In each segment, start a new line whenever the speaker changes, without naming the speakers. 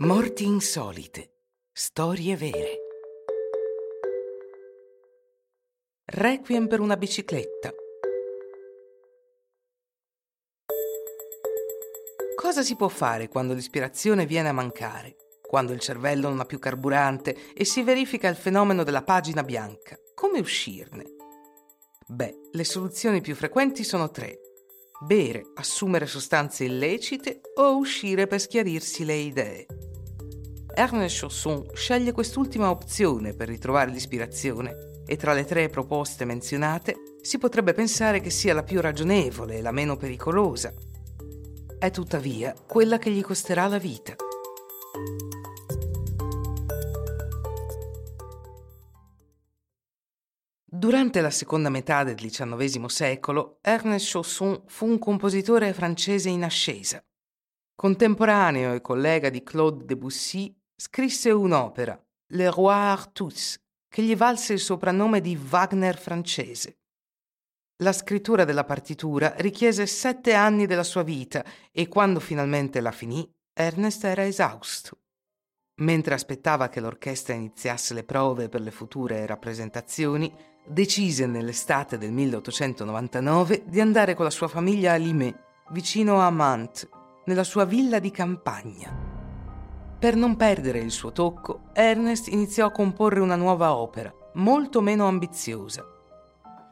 Morti insolite. Storie vere. Requiem per una bicicletta. Cosa si può fare quando l'ispirazione viene a mancare? Quando il cervello non ha più carburante e si verifica il fenomeno della pagina bianca? Come uscirne? Beh, le soluzioni più frequenti sono tre. Bere, assumere sostanze illecite o uscire per schiarirsi le idee. Ernest Chausson sceglie quest'ultima opzione per ritrovare l'ispirazione e tra le tre proposte menzionate si potrebbe pensare che sia la più ragionevole e la meno pericolosa. È tuttavia quella che gli costerà la vita. Durante la seconda metà del XIX secolo, Ernest Chausson fu un compositore francese in ascesa. Contemporaneo e collega di Claude Debussy, scrisse un'opera, Le Roi Artus, che gli valse il soprannome di Wagner francese. La scrittura della partitura richiese sette anni della sua vita e quando finalmente la finì, Ernest era esausto. Mentre aspettava che l'orchestra iniziasse le prove per le future rappresentazioni, decise nell'estate del 1899 di andare con la sua famiglia a Limay, vicino a Mantes, nella sua villa di campagna. Per non perdere il suo tocco, Ernest iniziò a comporre una nuova opera, molto meno ambiziosa.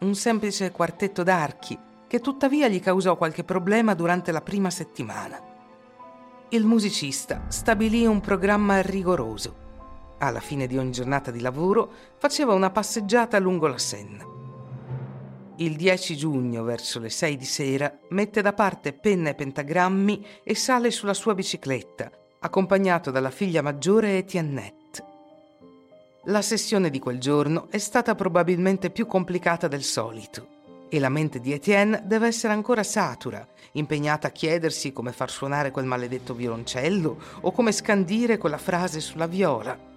Un semplice quartetto d'archi che tuttavia gli causò qualche problema durante la prima settimana. Il musicista stabilì un programma rigoroso. Alla fine di ogni giornata di lavoro faceva una passeggiata lungo la Senna. Il 10 giugno, verso le 6 di sera, mette da parte penna e pentagrammi e sale sulla sua bicicletta, accompagnato dalla figlia maggiore Etiennette. La sessione di quel giorno è stata probabilmente più complicata del solito e la mente di Etienne deve essere ancora satura, impegnata a chiedersi come far suonare quel maledetto violoncello o come scandire quella frase sulla viola.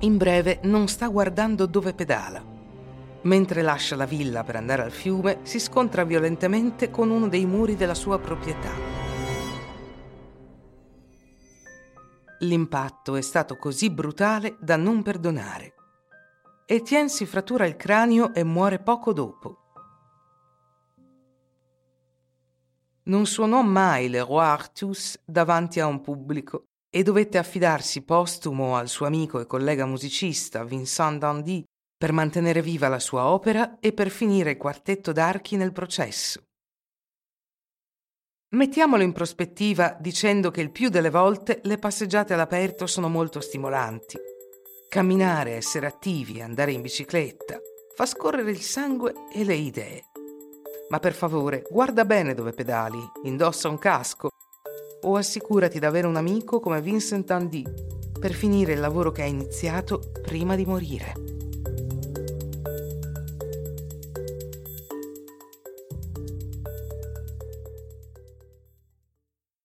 In breve, non sta guardando dove pedala. Mentre lascia la villa per andare al fiume, si scontra violentemente con uno dei muri della sua proprietà. L'impatto è stato così brutale da non perdonare. Etienne si frattura il cranio e muore poco dopo. Non suonò mai le Roi Artus davanti a un pubblico e dovette affidarsi postumo al suo amico e collega musicista Vincent Dandy per mantenere viva la sua opera e per finire il quartetto d'archi nel processo. Mettiamolo in prospettiva dicendo che il più delle volte le passeggiate all'aperto sono molto stimolanti. Camminare, essere attivi, andare in bicicletta fa scorrere il sangue e le idee. Ma per favore, guarda bene dove pedali, indossa un casco o assicurati di avere un amico come Vincent Andy per finire il lavoro che hai iniziato prima di morire.